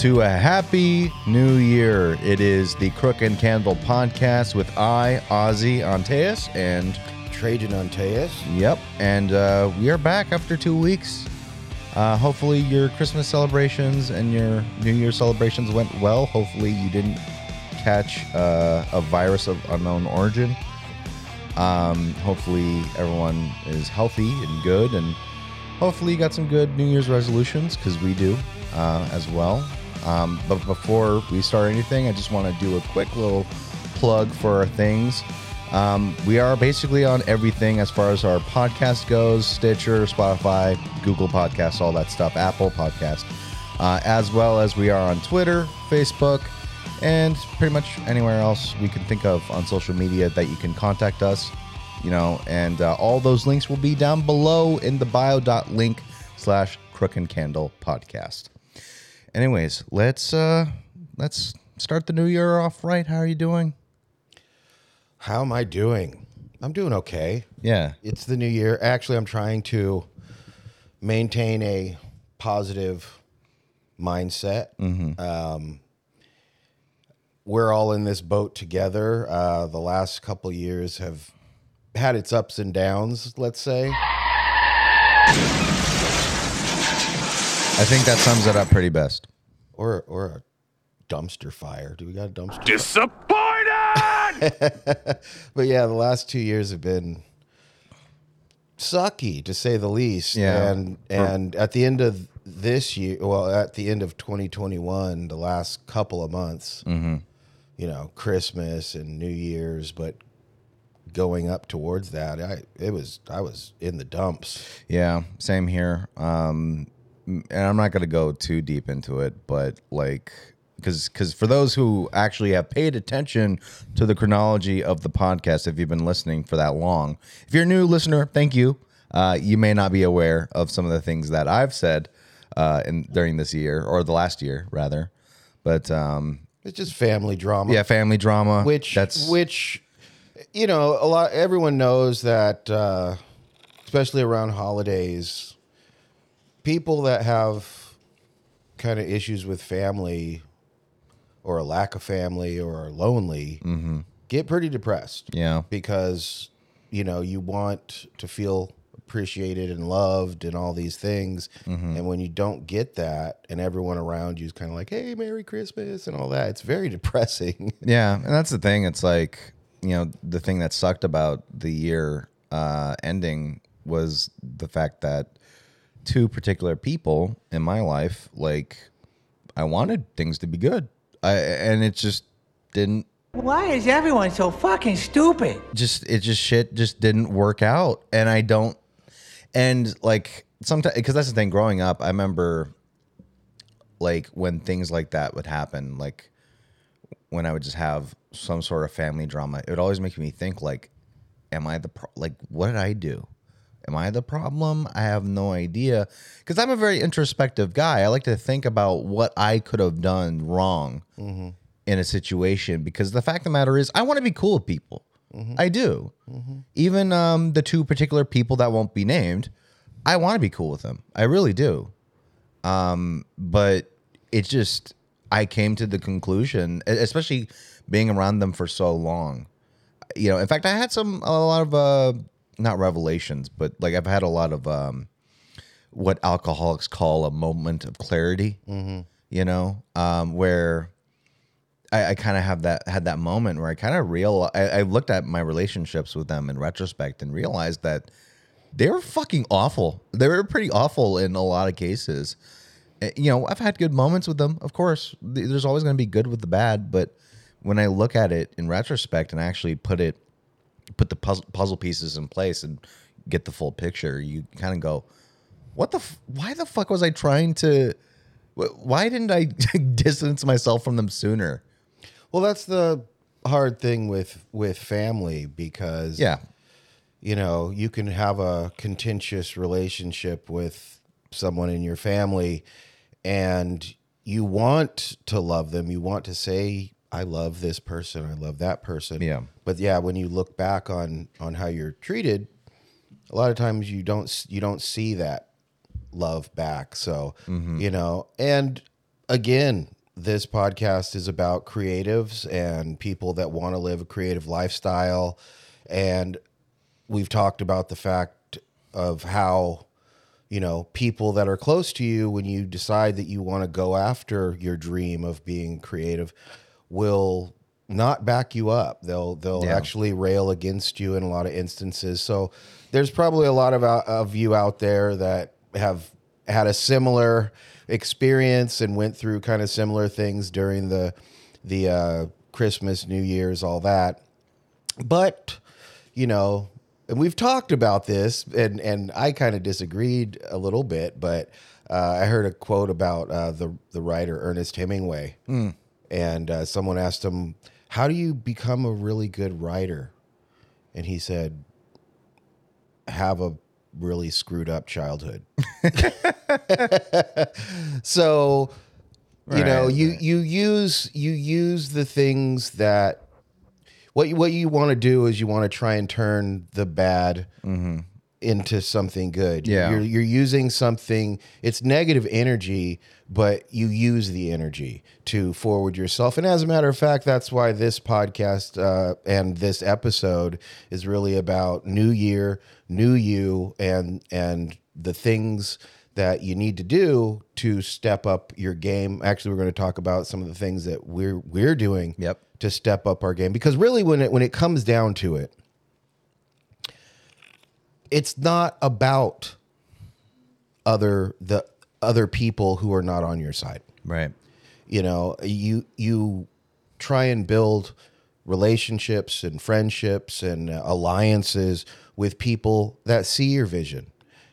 to a happy new year. It is the Crook and Candle podcast with I, Ozzy Anteas, and Trajan Antaeus. yep, and uh, we are back after two weeks. Uh, hopefully, your Christmas celebrations and your New Year celebrations went well. Hopefully, you didn't catch uh, a virus of unknown origin. Um, hopefully, everyone is healthy and good, and hopefully, you got some good New Year's resolutions because we do uh, as well. Um, but before we start anything, I just want to do a quick little plug for our things. Um, we are basically on everything as far as our podcast goes Stitcher, Spotify, Google Podcasts, all that stuff, Apple Podcast, uh, as well as we are on Twitter, Facebook, and pretty much anywhere else we can think of on social media that you can contact us. You know, and uh, all those links will be down below in the bio.link slash crook and candle podcast. Anyways, let's uh let's start the new year off right. How are you doing? How am I doing? I'm doing okay. Yeah. It's the new year. Actually, I'm trying to maintain a positive mindset. Um, we're all in this boat together. Uh, the last couple years have had its ups and downs, let's say. I think that sums it up pretty best. Or, or a dumpster fire. Do we got a dumpster? Disappointed! But yeah, the last two years have been sucky to say the least. Yeah. And and at the end of this year, well, at the end of 2021, the last couple of months, you know, Christmas and New Year's, but going up towards that, I it was I was in the dumps. Yeah, same here. Um, and I'm not going to go too deep into it, but like, because because for those who actually have paid attention to the chronology of the podcast, if you've been listening for that long, if you're a new listener, thank you. Uh, you may not be aware of some of the things that I've said uh, in during this year or the last year, rather. But um, It's just family drama. yeah, family drama, which that's which you know a lot everyone knows that uh, especially around holidays people that have kind of issues with family or a lack of family or are lonely get pretty depressed. Yeah, because you know you want to feel appreciated and loved and all these things. And when you don't get that and everyone around you is kind of like hey merry christmas and all that it's very depressing. Yeah, and that's the thing. It's like you know the thing that sucked about the year uh, ending was the fact that two particular people in my life, like I wanted things to be good, I and it just didn't. Why is everyone so fucking stupid? Just it just shit just didn't work out, and I don't. And like sometimes, because that's the thing. Growing up, I remember like when things like that would happen, like when I would just have some sort of family drama, it would always make me think like, am I the pro- like what did I do? Am I the problem? I have no idea because I'm a very introspective guy. I like to think about what I could have done wrong in a situation because the fact of the matter is I want to be cool with people. I do. Even um, the two particular people that won't be named, I want to be cool with them. I really do but it just I came to the conclusion, especially being around them for so long. You know, in fact, I had some a lot of uh not revelations, but like I've had a lot of um what alcoholics call a moment of clarity. You know, um, where I, I kind of have that had that moment where I kind of real I, I looked at my relationships with them in retrospect and realized that they were fucking awful. They were pretty awful in a lot of cases. Uh, You know, I've had good moments with them, of course. There's always going to be good with the bad, but when I look at it in retrospect and actually put it, put the puzzle, puzzle pieces in place and get the full picture, you kind of go, "What the? F- why the fuck was I trying to? wh- Why didn't I distance myself from them sooner?" Well, that's the hard thing with with family because Yeah, you know you can have a contentious relationship with someone in your family, and you want to love them. You want to say, "I love this person. I love that person." Yeah. But yeah, when you look back on on how you're treated, a lot of times you don't you don't see that love back. So Mm-hmm. you know, and again, this podcast is about creatives and people that want to live a creative lifestyle. And we've talked about the fact of how, you know, people that are close to you, when you decide that you want to go after your dream of being creative, will not back you up. They'll they'll Yeah. actually rail against you in a lot of instances. So there's probably a lot of of you out there that have had a similar experience and went through kind of similar things during the the uh, Christmas, New Year's, all that. But you know, and we've talked about this, and and I kind of disagreed a little bit, but uh, I heard a quote about uh, the the writer Ernest Hemingway, and uh, someone asked him, "How do you become a really good writer?" And he said, "Have a really screwed up childhood." so, you know, Right, you you use you use the things that what you, what you want to do is you want to try and turn the bad into something good. Yeah. You're you're using something it's negative energy, but you use the energy to forward yourself. And as a matter of fact, that's why this podcast uh, and this episode is really about new year, new you and and the things that you need to do to step up your game. Actually, we're going to talk about some of the things that we're we're doing Yep. to step up our game because really when it when it comes down to it it's not about other the other people who are not on your side. Right. you know you you try and build relationships and friendships and alliances with people that see your vision.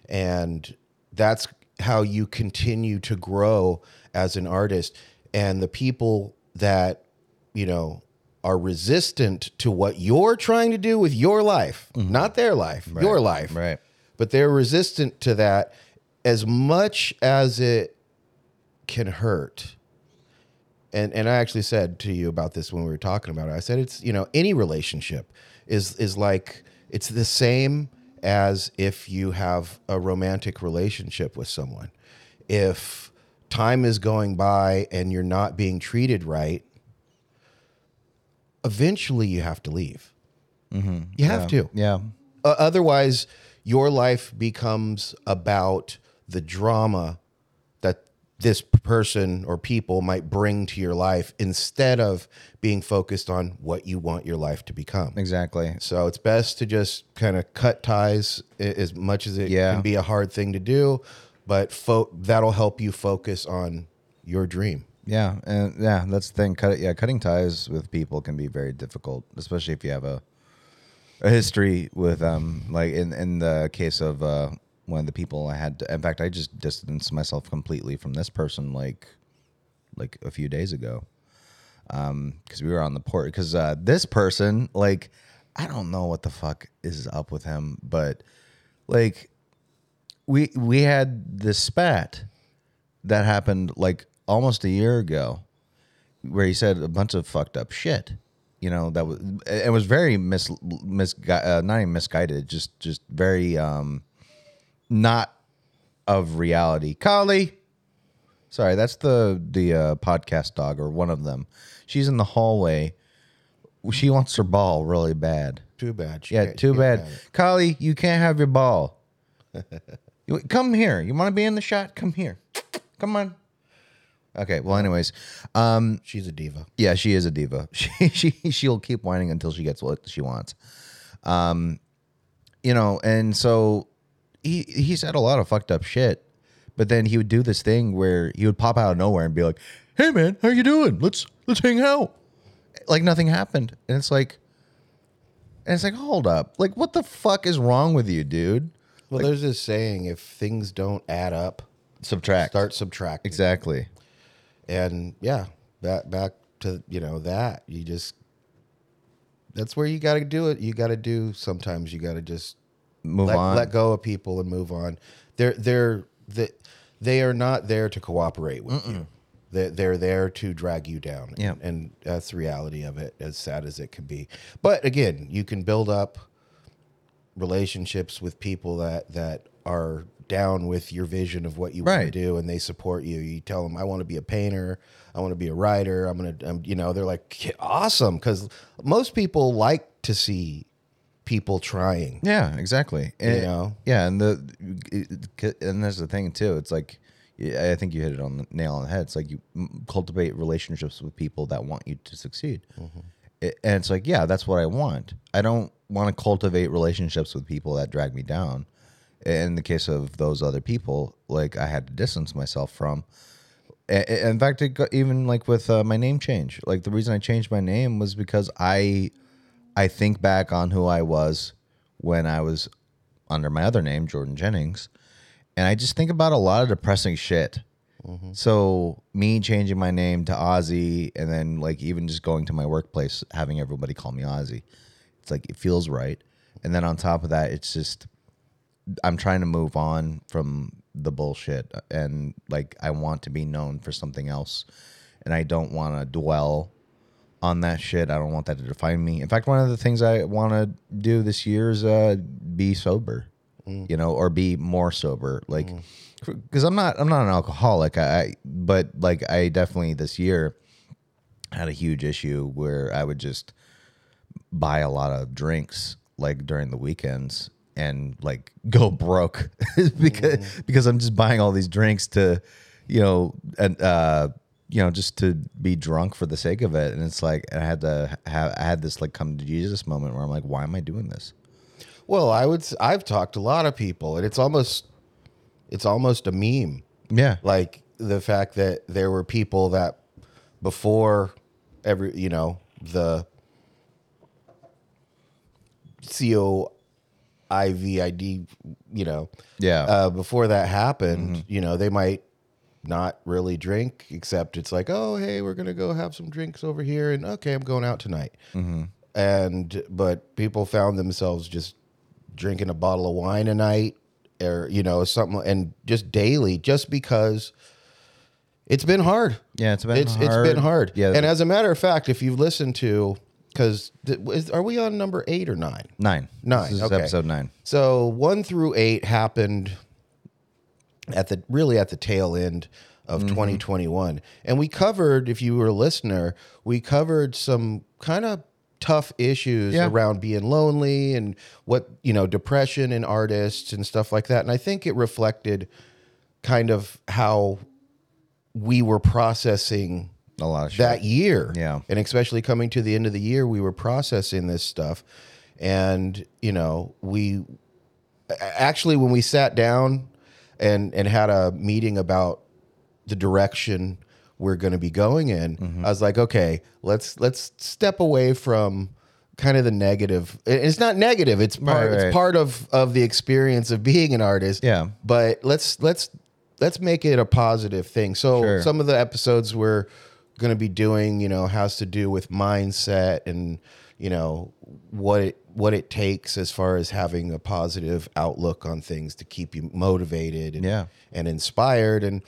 And that's how you continue to grow as an artist. And the people that you know are resistant to what you're trying to do with your life mm-hmm. not their life your life Right. but they're resistant to that as much as it can hurt and and I actually said to you about this when we were talking about it. I said it's you know any relationship is is like it's the same as if you have a romantic relationship with someone. If time is going by and you're not being treated right, eventually you have to leave. You have to. Yeah. Uh, otherwise, your life becomes about the drama that this person or people might bring to your life instead of being focused on what you want your life to become. Exactly. So it's best to just kind of cut ties as much as it Yeah. can be a hard thing to do, but fo- that'll help you focus on your dream. Yeah, and yeah, that's the thing. Cut yeah, cutting ties with people can be very difficult, especially if you have a a history with um like in in the case of uh one of the people I had to, in fact I just distanced myself completely from this person like like a few days ago. Um cuz we were on the port cuz uh this person like I don't know what the fuck is up with him, but like we we had this spat that happened like almost a year ago where he said a bunch of fucked up shit you know that was it was very mis, mis uh, not even misguided just just very um not of reality Kali sorry that's the the uh, podcast dog or one of them she's in the hallway she wants her ball really bad Too bad. She yeah, can't- too she bad. can't have it. Kali, you can't have your ball. you, come here. You want to be in the shot? Come here. Come on. Okay. Well, anyways, um, She's a diva. yeah, she is a diva. She she she'll keep whining until she gets what she wants. Um, you know, and so he he said a lot of fucked up shit, but then he would do this thing where he would pop out of nowhere and be like, "Hey man, how you doing? Let's let's hang out." Like nothing happened, and it's like, and it's like, hold up, like what the fuck is wrong with you, dude? Well, there's this saying: if things don't add up, Subtract. start subtracting. exactly. and yeah back back to you know that you just that's where you got to do it you got to do sometimes you got to just Move let, on. let go of people and move on they're they're they, they are not there to cooperate with you they're, they're there to drag you down Yeah. and, and that's the reality of it as sad as it can be but again you can build up relationships with people that that are down with your vision of what you want to do and they support you. You tell them, I want to be a painter. I want to be a writer. I'm going to, I'm, you know, they're like, awesome. Because most people like to see people trying. Yeah, exactly. And, know? Yeah, and the it- and there's the thing too. It's like I think you hit it on the nail on the head. It's like you cultivate relationships with people that want you to succeed. It- and it's like, yeah, that's what I want. I don't want to cultivate relationships with people that drag me down. In the case of those other people, like I had to distance myself from. In fact, it got, even like with uh, my name change, like the reason I changed my name was because I, I think back on who I was when I was under my other name, Jordan Jennings, and I just think about a lot of depressing shit. Mm-hmm. So me changing my name to Ozzy, and then like even just going to my workplace, having everybody call me Ozzy, it's like it feels right. And then on top of that, it's just I'm trying to move on from the bullshit and like I want to be known for something else and I don't want to dwell on that shit. I don't want that to define me. In fact, one of the things I want to do this year is uh be sober. You know, or be more sober like cuz I'm not I'm not an alcoholic. I, I but like I definitely this year had a huge issue where I would just buy a lot of drinks like during the weekends and like go broke because because I'm just buying all these drinks to you know and uh you know just to be drunk for the sake of it and it's like I had to have I had this like come to Jesus moment where I'm like why am I doing this Well, I would, I've talked to a lot of people and it's almost, it's almost a meme. yeah like the fact that there were people that before every you know the co ivid you know Yeah. uh, before that happened you know they might not really drink except it's like oh hey we're gonna go have some drinks over here and okay i'm going out tonight mm-hmm. and but people found themselves just drinking a bottle of wine a night or you know something and just daily just because it's been hard Yeah, it's been it's it's hard. been hard Yeah. and as a matter of fact if you've listened to because are we on number eight or nine? this is okay. episode nine so one through eight happened at the really at the tail end of Mm-hmm. 2021, and we covered. If you were a listener, we covered some kind of tough issues Yeah. around being lonely and what you know depression in artists and stuff like that. And I think it reflected kind of how we were processing a lot of shit that year. Yeah. And especially coming to the end of the year, we were processing this stuff. And, you know, we actually, when we sat down and, and had a meeting about the direction we're going to be going in, Mm-hmm. I was like, okay, let's, let's step away from kind of the negative. It's not negative. It's part, Right, right. it's part of, of the experience of being an artist. Yeah. But let's, let's, let's make it a positive thing. So Sure. some of the episodes we're going to be doing, you know, has to do with mindset and you know what it what it takes as far as having a positive outlook on things to keep you motivated and Yeah. and inspired and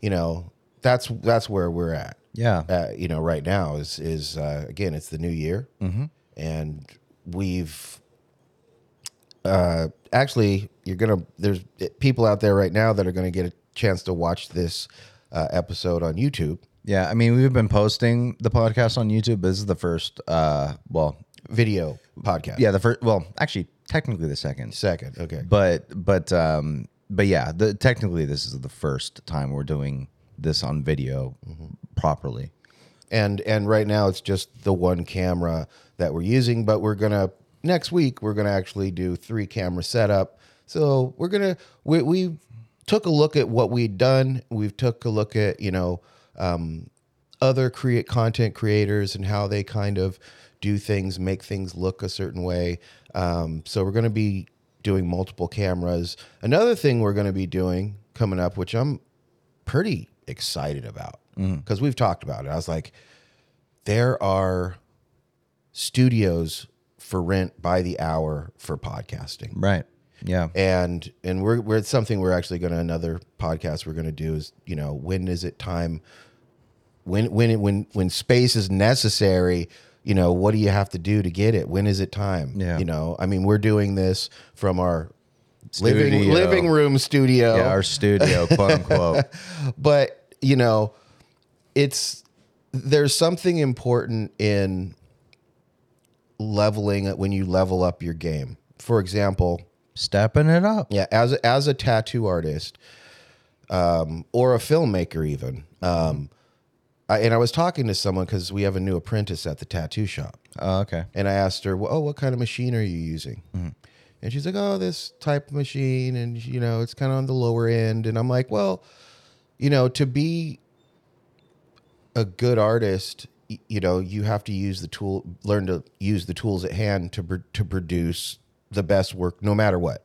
you know that's that's where we're at. Yeah. Uh, you know, right now is is uh, again it's the new year, and we've uh, actually you're gonna there's people out there right now that are gonna get a chance to watch this uh, episode on YouTube yeah I mean we've been posting the podcast on YouTube this is the first uh well video podcast. yeah the first well actually technically the second second. Okay, but but um but yeah the technically this is the first time we're doing this on video properly and and right now it's just the one camera that we're using but we're gonna next week we're gonna actually do three camera setup so we're gonna we, we took a look at what we'd done we've took a look at you know um, other create content creators and how they kind of do things make things look a certain way. Um, so we're gonna be doing multiple cameras. Another thing we're gonna be doing coming up which i'm pretty excited about because we've talked about it. I was like, there are studios for rent by the hour for podcasting, right. Yeah. And and we're we're it's something we're actually going to another podcast we're going to do is you know when is it time? When when when when space is necessary you know what do you have to do to get it when is it time Yeah. you know i mean we're doing this from our living Studio. living room studio. Yeah, our studio, quote unquote. but you know, it's there's something important in leveling it when you level up your game. For example, Stepping it up. yeah, as a, as a tattoo artist, um, or a filmmaker, even. Um, I, and I was talking to someone because we have a new apprentice at the tattoo shop, Oh, okay. and I asked her, "Oh, what kind of machine are you using?" And she's like, "Oh, this type of machine, and you know, it's kind of on the lower end." And I'm like, "Well, you know, to be a good artist, you know, you have to use the tool, learn to use the tools at hand to to produce the best work, no matter what.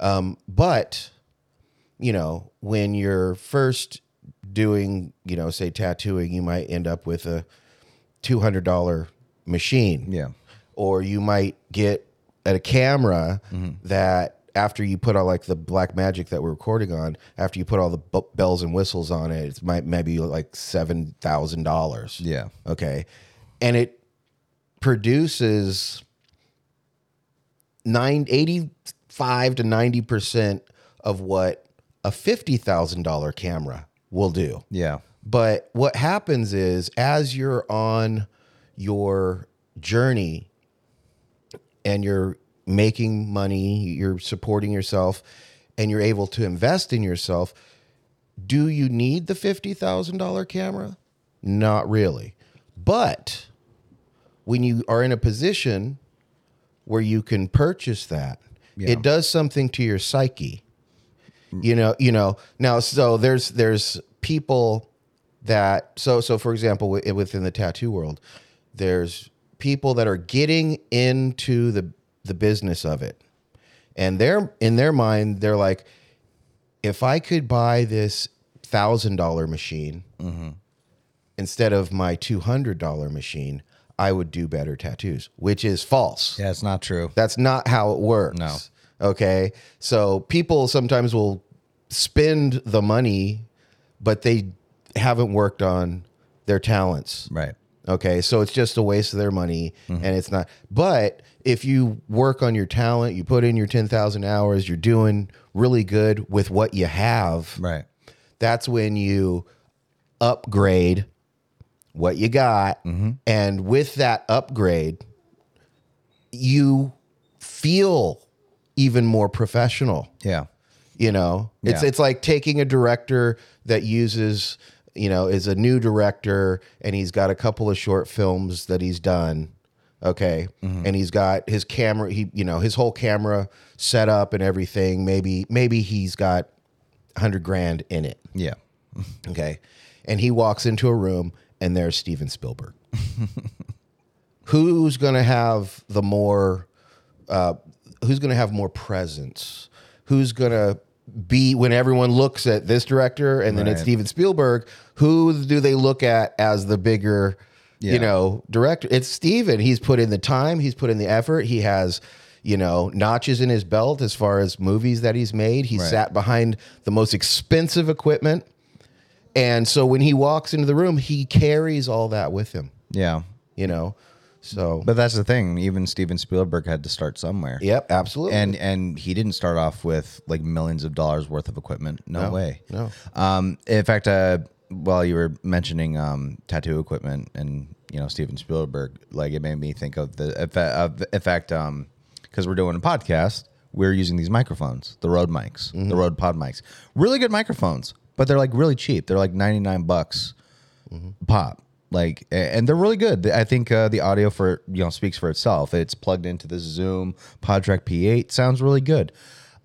Um, but you know, when you're first doing, you know, say tattooing, you might end up with a two hundred dollar machine, Yeah. or you might get at a camera mm-hmm. that after you put all like the Blackmagic that we're recording on after you put all the b- bells and whistles on it it's might maybe like seven thousand dollars Yeah. okay and it produces nine, 85 to 90 percent of what a $50000 camera will do Yeah. but what happens is, as you're on your journey and you're making money, you're supporting yourself, and you're able to invest in yourself, do you need the $50,000 camera? Not really. But when you are in a position where you can purchase that, Yeah. it does something to your psyche Mm. you know you know now so there's there's people that so so for example within the tattoo world there's people that are getting into the the business of it and they're in their mind they're like if i could buy this thousand dollar machine mm-hmm. instead of my two hundred dollar machine i would do better tattoos which is false Yeah, it's not true. that's not how it works. No. Okay. So people sometimes will spend the money, but they haven't worked on their talents. Right. Okay. So it's just a waste of their money mm-hmm. and it's not. But if you work on your talent, you put in your 10,000 hours, you're doing really good with what you have, Right. that's when you upgrade what you got. Mm-hmm. And with that upgrade, you feel even more professional. Yeah. You know, it's Yeah. it's like taking a director that uses, you know, is a new director and he's got a couple of short films that he's done. Okay. And he's got his camera, he, you know, his whole camera set up and everything. Maybe, maybe he's got a hundred grand in it. Yeah. Okay. And he walks into a room and there's Steven Spielberg. who's going to have the more, uh, who's going to have more presence? Who's going to be, when everyone looks at this director and then it's Steven Spielberg, who do they look at as the bigger, Yeah. you know, director? It's Steven. He's put in the time, he's put in the effort. He has, you know, notches in his belt as far as movies that he's made. He Right. sat behind the most expensive equipment. And so when he walks into the room, he carries all that with him, Yeah. you know? So, But that's the thing. Even Steven Spielberg had to start somewhere. yep, absolutely. And and he didn't start off with like millions of dollars worth of equipment. No, No, way. no. Um, in fact, uh, while you were mentioning um, tattoo equipment and you know Steven Spielberg, like it made me think of the effect. Of, in fact, um, because we're doing a podcast, we're using these microphones, the Rode mics, the Rode Pod mics, really good microphones, but they're like really cheap. They're like ninety nine bucks pop like and they're really good. I think uh, the audio for you know speaks for itself. It's plugged into the zoom PodTrak P8 sounds really good.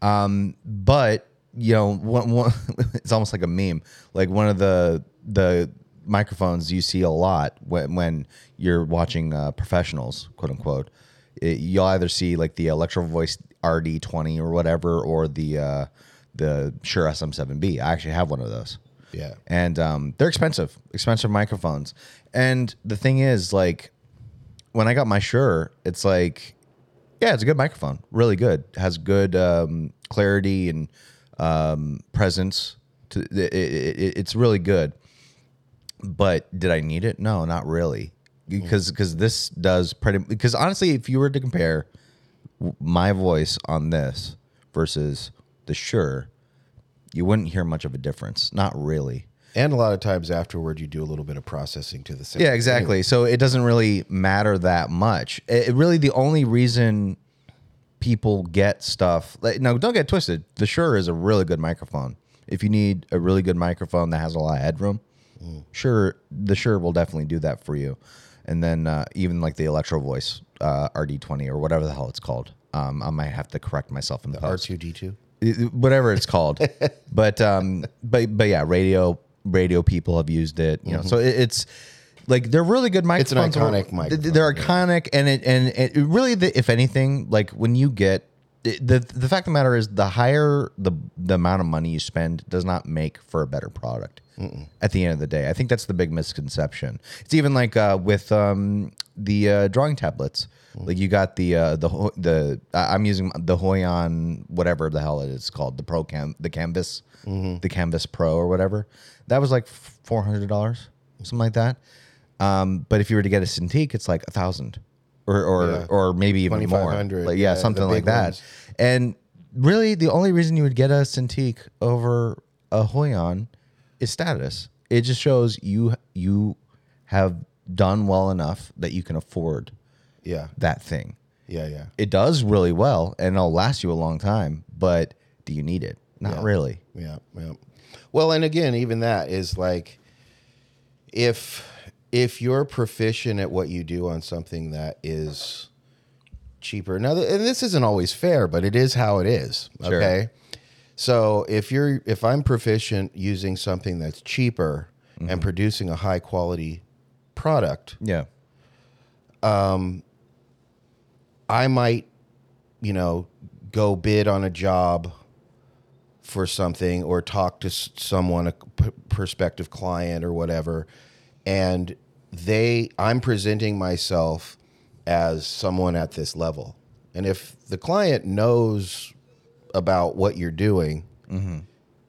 Um but you know one, one, it's almost like a meme. Like one of the the microphones you see a lot when, when you're watching uh, professionals quote unquote it, you'll either see like the electro voice rd20 or whatever or the uh the Shure SM7B i actually have one of those Yeah. and um, they're expensive, expensive microphones. And the thing is, like, when I got my Shure, it's like, yeah, it's a good microphone, really good, has good um, clarity and um, presence. To it, it, it- it's really good. But did I need it? No, not really, because because this does pretty. Because honestly, if you were to compare my voice on this versus the Shure, you wouldn't hear much of a difference. Not really. And a lot of times afterward, you do a little bit of processing to the sound. Yeah, exactly. So it doesn't really matter that much. It, really the only reason people get stuff like no, don't get twisted. The Shure is a really good microphone. If you need a really good microphone that has a lot of headroom, sure, the Shure will definitely do that for you. And then uh, even like the Electro Voice uh, RD20 or whatever the hell it's called. Um, I might have to correct myself in the R post two D two. Whatever it's called. but um, but but yeah, radio radio people have used it. You know, so it, it's like they're really good Mm-hmm. It's an microphones. iconic They're- microphone, They're iconic, and it and it really, the, if anything, like when you get the the fact of the matter is, the higher the the amount of money you spend does not make for a better product. At the end of the day, I think that's the big misconception. It's even like uh, with um, the uh, drawing tablets. Like you got the uh, the the I'm using the Huion whatever the hell it is called the Pro Cam the Kamvas the Kamvas Pro or whatever. That was like four hundred dollars something like that. Um, but if you were to get a Cintiq, it's like a thousand or or Yeah. or maybe even more. Like, yeah, yeah, something like that. ones. And really, the only reason you would get a Cintiq over a Huion is status. It just shows you you have done well enough that you can afford Yeah, that thing. yeah, yeah. It does really well and it'll last you a long time, but do you need it? Not Yeah. really. Yeah, yeah. Well, and again, even that is like if if you're proficient at what you do on something that is cheaper. Now, th- and this isn't always fair, but it is how it is. Sure. Okay. So if you're if I'm proficient using something that's cheaper and producing a high quality product, Yeah. Um, I might, you know, go bid on a job for something or talk to someone, a p- prospective client or whatever, and they, I'm presenting myself as someone at this level. And if the client knows about what you're doing, mm-hmm.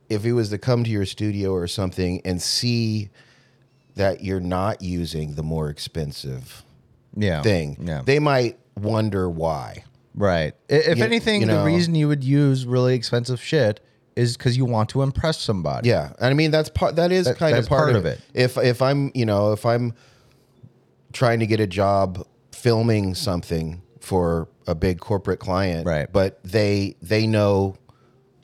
if he was to come to your studio or something and see that you're not using the more expensive Yeah. thing, Yeah. they might wonder why. Right. If You- anything, you the reason you would use really expensive shit is because you want to impress somebody. Yeah, and I mean that's part. That is That- kind that's of part, part of of it. it. If if I'm you know if I'm trying to get a job filming something for a big corporate client, Right. But they they know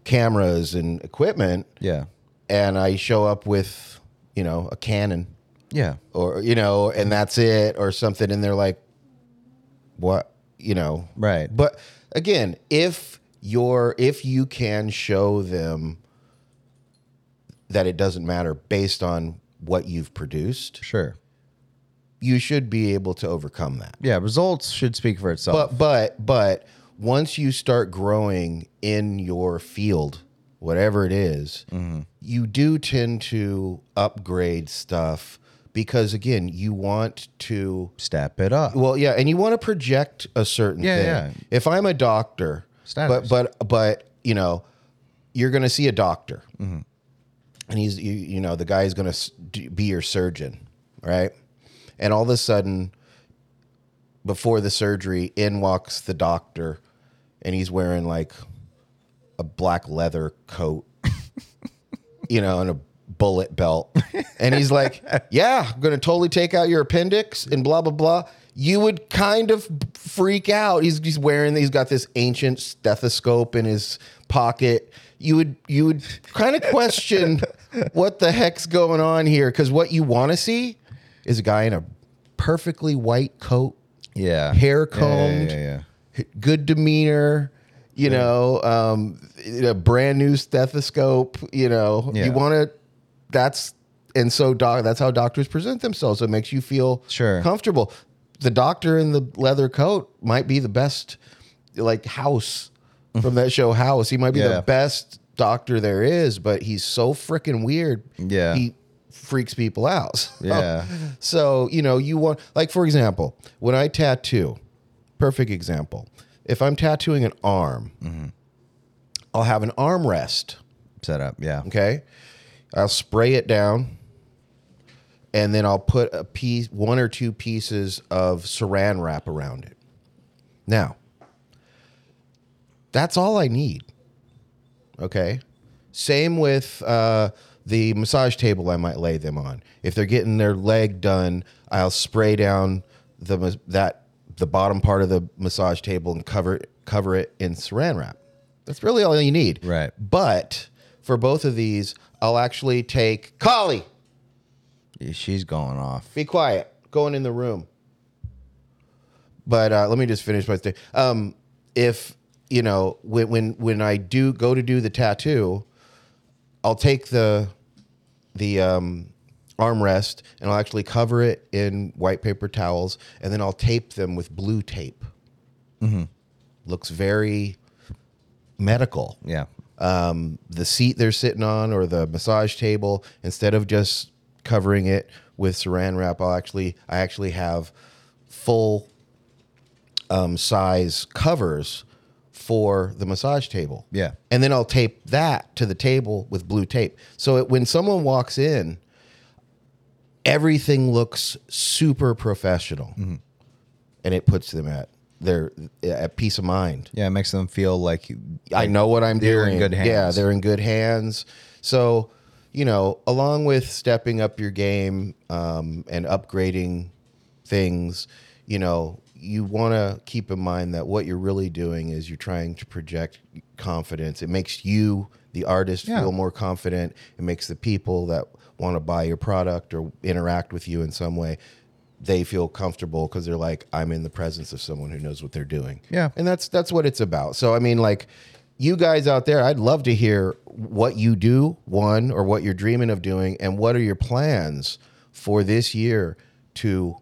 cameras and equipment, Yeah. and I show up with you know a Canon Yeah. or you know and that's it or something, and they're like, what you know, Right. But again, if you're if you can show them that it doesn't matter based on what you've produced, Sure. You should be able to overcome that. Yeah. Results should speak for itself. But but but once you start growing in your field, whatever it is, you do tend to upgrade stuff because again, you want to Step it up. well, yeah, and you want to project a certain Yeah, thing. yeah. If I'm a doctor, Status. but but but you know, you're going to see a doctor, Mm-hmm. and he's you, you know the guy's going to be your surgeon, right? And all of a sudden, before the surgery, in walks the doctor, and he's wearing like a black leather coat, you know, and a bullet belt. And he's like, Yeah, I'm going to totally take out your appendix and blah, blah, blah. You would kind of freak out. He's, he's wearing, he's got this ancient stethoscope in his pocket. You would, you would kind of question what the heck's going on here. Cause what you want to see is a guy in a perfectly white coat, yeah. hair combed, Yeah. yeah, yeah. good demeanor, you know, um, a brand new stethoscope, you know, you want to, that's, and so doc, that's how doctors present themselves. It makes you feel Sure. comfortable. The doctor in the leather coat might be the best, like House from that show House. He might be the best doctor there is, but he's so freaking weird. Yeah. He freaks people out. So- Yeah. So, you know, you want, like, for example, when I tattoo, perfect example. If I'm tattooing an arm, Mm-hmm. I'll have an armrest. Set up. Yeah. Okay. I'll spray it down and then I'll put a piece, one or two pieces of saran wrap around it. Now, that's all I need. Okay. Same with uh, the massage table I might lay them on. If they're getting their leg done, I'll spray down the that the bottom part of the massage table and cover it, cover it in saran wrap. That's really all you need. Right. But for both of these, I'll actually take Collie. She's going off. Be quiet. Going in the room. But uh, let me just finish my thing. Um, if you know when when when I do go to do the tattoo, I'll take the the um, armrest and I'll actually cover it in white paper towels, and then I'll tape them with blue tape. Looks very medical Yeah. um, the seat they're sitting on or the massage table instead of just covering it with saran wrap i'll actually i actually have full um, size covers for the massage table Yeah. and then i'll tape that to the table with blue tape so it, when someone walks in everything looks super professional and it puts them at their at peace of mind Yeah, it makes them feel like I know what I'm they're doing. in good hands. Yeah, they're in good hands. So, you know, along with stepping up your game um, and upgrading things, you know, you want to keep in mind that what you're really doing is you're trying to project confidence. It makes you, the artist, Yeah. feel more confident. It makes the people that want to buy your product or interact with you in some way. They feel comfortable because they're like, I'm in the presence of someone who knows what they're doing. Yeah. And that's that's what it's about. So I mean, like you guys out there, I'd love to hear what you do, one, or what you're dreaming of doing, and what are your plans for this year to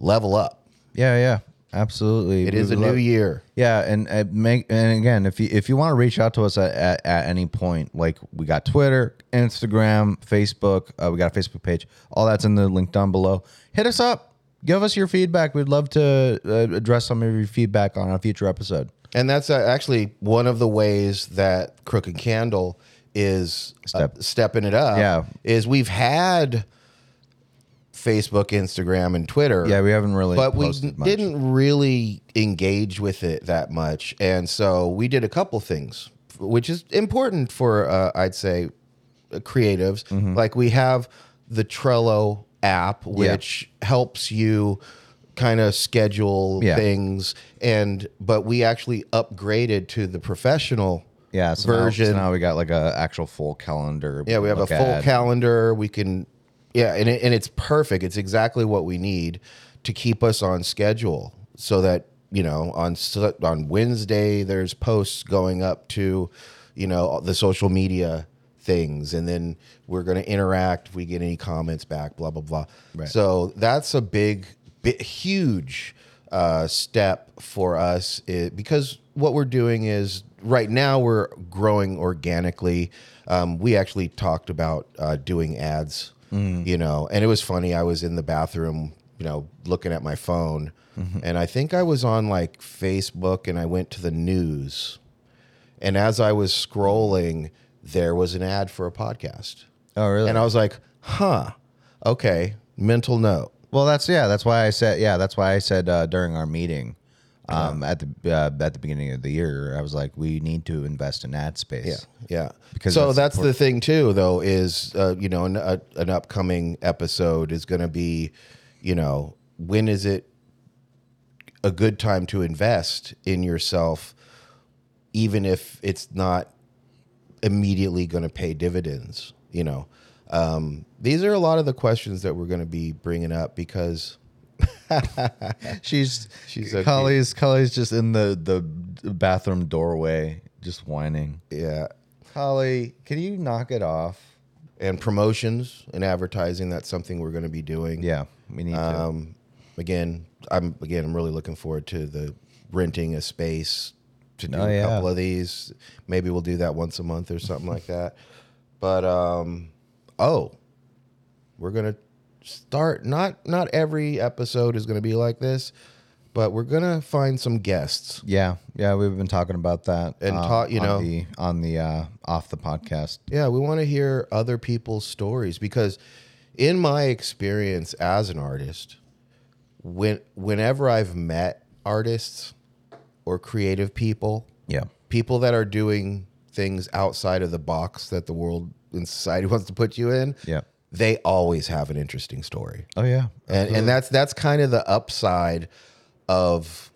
level up. Yeah, yeah, absolutely. It is a would new year. Yeah, and uh, make and again, if you if you want to reach out to us at, at, at any point, like we got Twitter, Instagram, Facebook, uh, we got a Facebook page. All that's in the link down below. Hit us up. Give us your feedback. We'd love to uh, address some of your feedback on a future episode. And that's uh, actually one of the ways that Crooked Candle is uh, Step. stepping it up. Yeah. Is we've had Facebook, Instagram, and Twitter. Yeah, we haven't really, but we didn't really engage with it that much and so we did a couple things which is important for uh, i'd say uh, creatives Mm-hmm. like we have the trello app which helps you kind of schedule Yeah. things and but we actually upgraded to the professional Yeah, so now- version so now we got like a actual full calendar. yeah, we have a full at. calendar. We can, yeah, and it, and it's perfect. It's exactly what we need to keep us on schedule, so that you know on on Wednesday there's posts going up to, you know, the social media things, and then we're going to interact if we get any comments back. Blah blah blah. Right. So that's a big, big huge uh, step for us i- because what we're doing is right now we're growing organically. Um, we actually talked about uh, doing ads, you know, and it was funny. I was in the bathroom, you know, looking at my phone, and I think I was on like Facebook, and I went to the news, and as I was scrolling, there was an ad for a podcast, Oh, really? and I was like, "Huh, okay." Mental note. Well, that's yeah. That's why I said yeah. That's why I said uh, during our meeting um, at the uh, at the beginning of the year, I was like, we need to invest in ad space. Yeah, yeah. Because so that's that's, the thing too, though, is uh, you know an, a, an upcoming episode is going to be, you know, when is it a good time to invest in yourself, even if it's not immediately going to pay dividends. You know, um, these are a lot of the questions that we're going to be bringing up because She's She's so Cully's Cully's just in the the bathroom doorway, just whining. yeah, Holly, can you knock it off? and promotions and advertising that's something we're going to be doing. Yeah, we need to. Um, again, I'm again I'm really looking forward to the renting a space to do Oh, a yeah. couple of these. Maybe we'll do that once a month or something like that. But um, oh, we're gonna start. Not not every episode is gonna be like this, but we're gonna find some guests. Yeah, yeah, we've been talking about that And uh, ta- you on know- the on the uh, off the podcast. Yeah, we want to hear other people's stories because, in my experience as an artist, when whenever I've met artists or creative people, Yeah, people that are doing things outside of the box that the world and society wants to put you in, Yeah. They always have an interesting story Oh yeah. and and that's that's kind of the upside of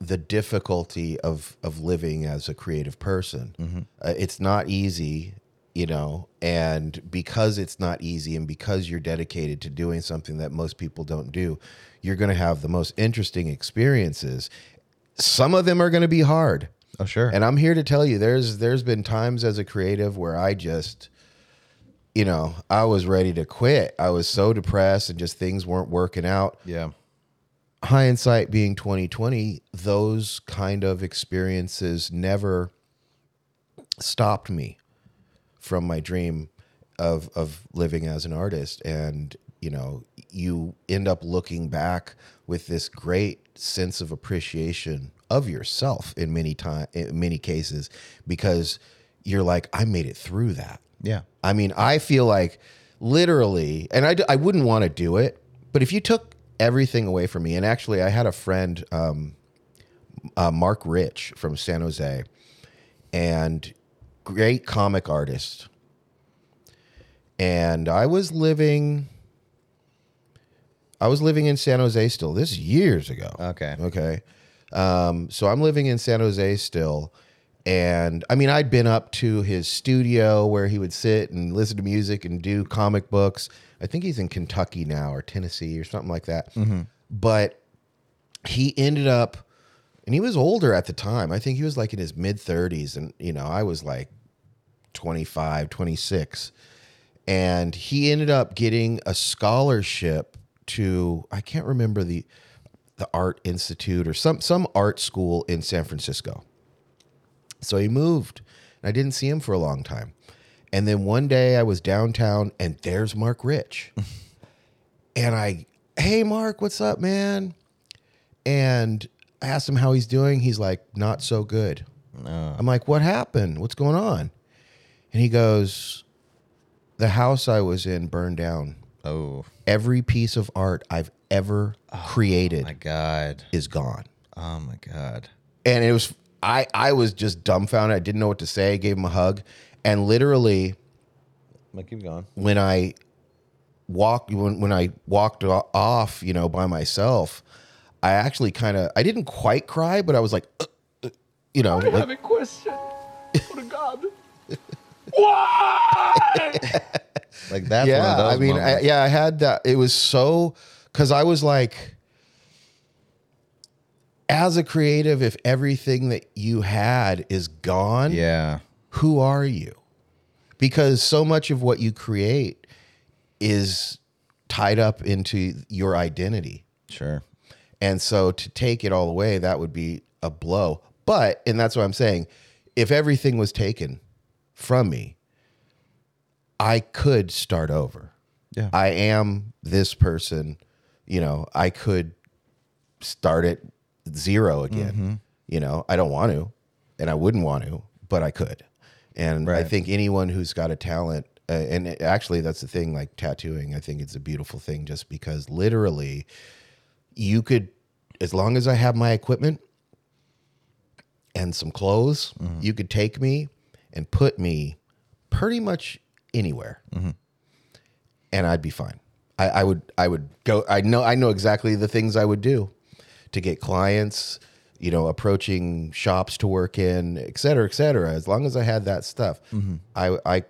the difficulty of of living as a creative person. Uh, it's not easy, you know, and because it's not easy, and because you're dedicated to doing something that most people don't do, you're going to have the most interesting experiences. Some of them are going to be hard. Oh sure. And I'm here to tell you there's there's been times as a creative where I just you know, I was ready to quit. I was so depressed and just things weren't working out. yeah. Hindsight being 2020, those kind of experiences never stopped me from my dream of of living as an artist and you know you end up looking back with this great sense of appreciation of yourself in many time in many cases because you're like I made it through that Yeah. I mean, I feel like literally, and I, d- I wouldn't want to do it, but if you took everything away from me, and actually, I had a friend, um, uh, Mark Rich from San Jose, and great comic artist. And I was living, I was living in San Jose still. This is years ago. Okay. Okay. Um, so I'm living in San Jose still. And I mean, I'd been up to his studio where he would sit and listen to music and do comic books. I think he's in Kentucky now or Tennessee or something like that. Mm-hmm. But he ended up, and he was older at the time. I think he was like in his mid 30s. And, you know, I was like 25, 26. And he ended up getting a scholarship to, I can't remember the, the art institute or some some art school in San Francisco. So he moved, and I didn't see him for a long time. And then one day I was downtown, and there's Mark Rich, and I, hey Mark, what's up, man? And I asked him how he's doing. He's like, not so good. I'm like, what happened? What's going on? And he goes, the house I was in burned down. Oh Every piece of art I've ever oh, created my god. is gone. Oh my god. And it was I I was just dumbfounded. I didn't know what to say. I gave him a hug. And literally But keep going. when I walked when, when I walked off, you know, by myself, I actually kind of I didn't quite cry, but I was like uh, uh, you know, I like, have a question for God. Why? Like that's one yeah, of those I mean, I, yeah, I had that. It was so because I was like, as a creative, if everything that you had is gone, yeah. who are you? Because so much of what you create is tied up into your identity. Sure. And so to take it all away, that would be a blow. But, and that's what I'm saying, if everything was taken from me, I could start over. Yeah. I am this person, you know, I could start at zero again. Mm-hmm. You know, I don't want to and I wouldn't want to, but I could. And I think anyone who's got a talent, uh, and it- actually, that's the thing like tattooing, I think it's a beautiful thing just because literally you could, as long as I have my equipment and some clothes, mm-hmm. you could take me and put me pretty much anywhere mm-hmm. and I'd be fine. I, I would I would go I know I know exactly the things I would do to get clients, you know, approaching shops to work in, et cetera, et cetera. As long as I had that stuff, mm-hmm. I I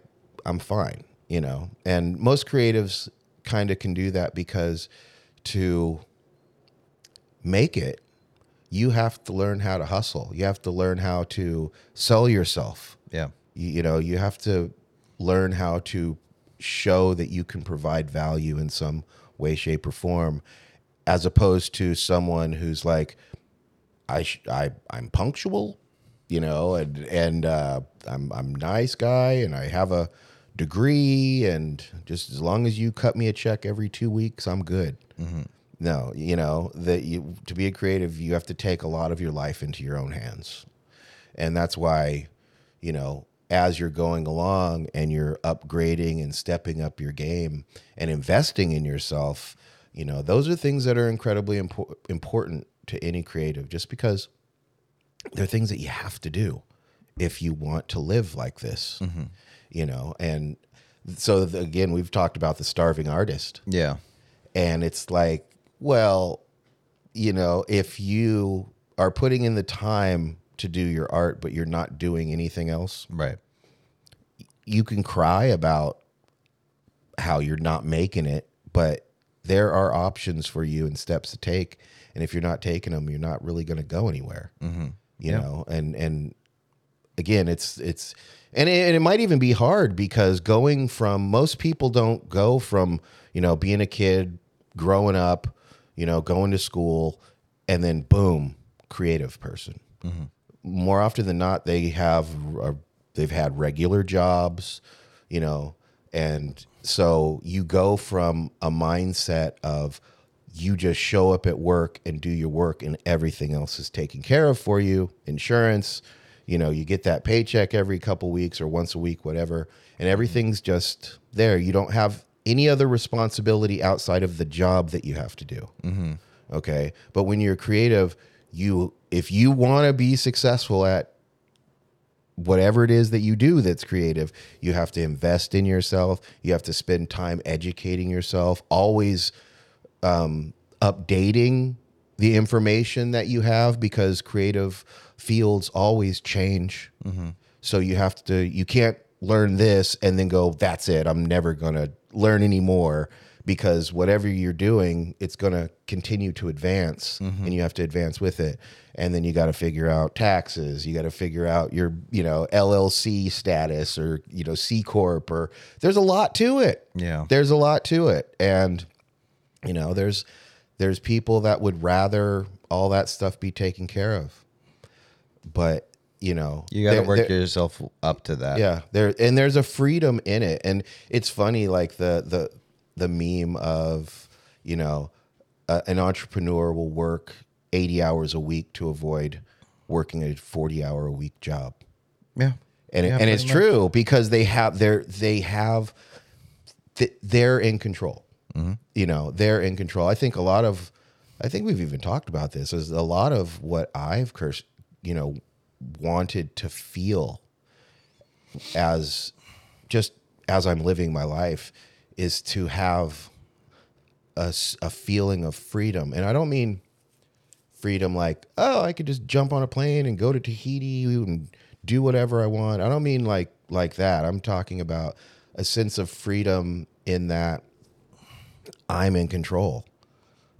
I'm fine, you know. And most creatives kind of can do that because to make it, you have to learn how to hustle. You have to learn how to sell yourself Yeah. you, you know you have to learn how to show that you can provide value in some way shape or form as opposed to someone who's like i sh- i i'm punctual you know and and uh i'm i'm a nice guy and i have a degree and just as long as you cut me a check every 2 weeks i'm good. No you know that you to be a creative you have to take a lot of your life into your own hands. And that's why you know as you're going along and you're upgrading and stepping up your game and investing in yourself you know those are things that are incredibly impo- important to any creative just because they're things that you have to do if you want to live like this, mm-hmm. you know. And so the, again, we've talked about the starving artist, Yeah. and it's like, well, you know, if you are putting in the time to do your art, but you're not doing anything else, Right. you can cry about how you're not making it, but there are options for you and steps to take. And if you're not taking them, you're not really going to go anywhere. Mm-hmm. You know, and and again, it's it's and it, and it might even be hard because going from most people don't go from you know being a kid, growing up, you know, going to school, and then boom, creative person more often than not they have uh, they've had regular jobs you know and so you go from a mindset of you just show up at work and do your work and everything else is taken care of for you insurance you know you get that paycheck every couple weeks or once a week whatever and mm-hmm. everything's just there. You don't have any other responsibility outside of the job that you have to do. Mm-hmm. Okay? But when you're creative you if you want to be successful at whatever it is that you do that's creative you have to invest in yourself. You have to spend time educating yourself always um, updating the information that you have because creative fields always change. So you have to you can't learn this and then go that's it. I'm never going to learn anymore because whatever you're doing it's going to continue to advance mm-hmm. and you have to advance with it. And then you got to figure out taxes. You got to figure out your you know llc status or you know c corp or there's a lot to it. Yeah. there's a lot to it. And you know there's there's people that would rather all that stuff be taken care of. But you know You got to work yourself up to that. yeah there and there's a freedom in it. And it's funny like the the the meme of you know an entrepreneur will work 80 hours a week to avoid working a 40 hour a week job Yeah. and Yeah, it, and it's much. true because they have they're they have they're in control. Mm-hmm. You know, they're in control. I think a lot of I think we've even talked about this is a lot of what I've cursed, you know, wanted to feel as just as I'm living my life is to have a, a feeling of freedom. And I don't mean freedom like, oh, I could just jump on a plane and go to Tahiti and do whatever I want. I don't mean like like that. I'm talking about a sense of freedom in that I'm in control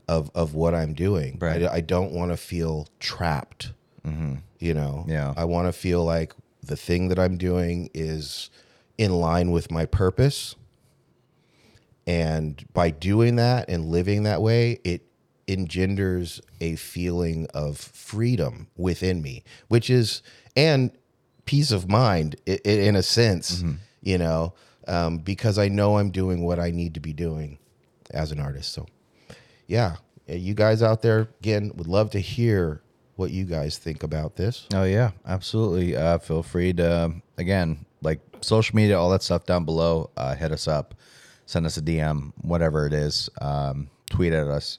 of of what I'm doing. Right. I, I don't want to feel trapped. Mm-hmm. You know. Yeah. I want to feel like the thing that I'm doing is in line with my purpose. And by doing that and living that way, it engenders a feeling of freedom within me, which is, and peace of mind in a sense, you know, um, because I know I'm doing what I need to be doing as an artist. So, yeah, uh, you guys out there, again, would love to hear what you guys think about this. Oh yeah, absolutely. Uh, feel free to um, again like social media, all that stuff down below. Uh, hit us up, send us a DM, whatever it is. Um, tweet at us.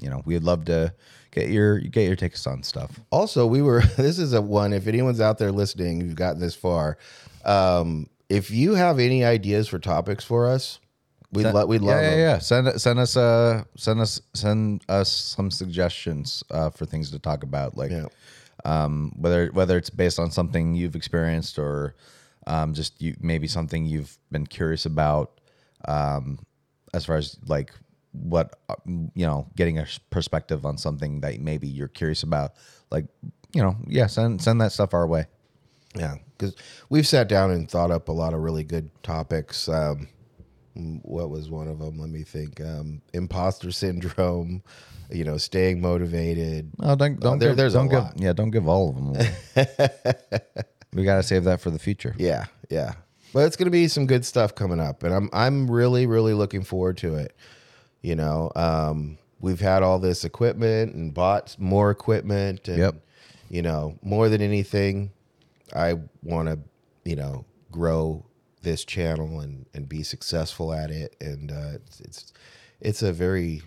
You know, we'd love to get your get your takes on stuff. Also, we were. This is a one. If anyone's out there listening, you've gotten this far. Um, if you have any ideas for topics for us, we'd love. We'd love yeah, yeah, them. yeah. Send send us uh send us send us some suggestions uh, for things to talk about, like Yeah. um, whether whether it's based on something you've experienced or um, just you maybe something you've been curious about, um, as far as like what uh, you know, getting a perspective on something that maybe you're curious about, like you know, yeah, send send that stuff our way. Yeah, because we've sat down and thought up a lot of really good topics. Um, what was one of them? Let me think. Um, imposter syndrome. You know, staying motivated. Oh, don't don't there- give, there's don't give, yeah, don't give all of them. away. we got to save that for the future. Yeah, yeah. But it's going to be some good stuff coming up, and I'm I'm really really looking forward to it. You know, um, we've had all this equipment and bought more equipment, and Yep. you know, more than anything, I want to you know grow this channel and and be successful at it, and uh, it's, it's it's a very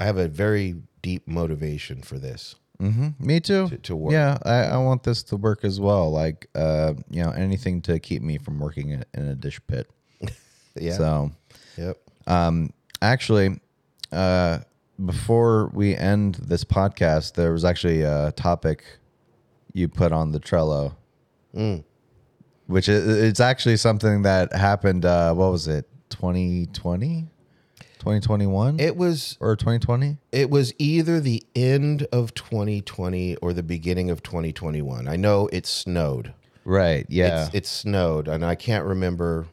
I have a very deep motivation for this. Me too. To- to work. Yeah, I, I want this to work as well. Like, uh, you know, anything to keep me from working in, in a dish pit. Yeah. So, Yep. um, actually, uh, before we end this podcast, there was actually a topic you put on the Trello, Mm. which is it's actually something that happened. Uh, what was it? 2020, 2021, It was or 2020? it was either the end of 2020 or the beginning of 2021. I know it snowed. Right. Yeah. It's, it snowed, and I can't remember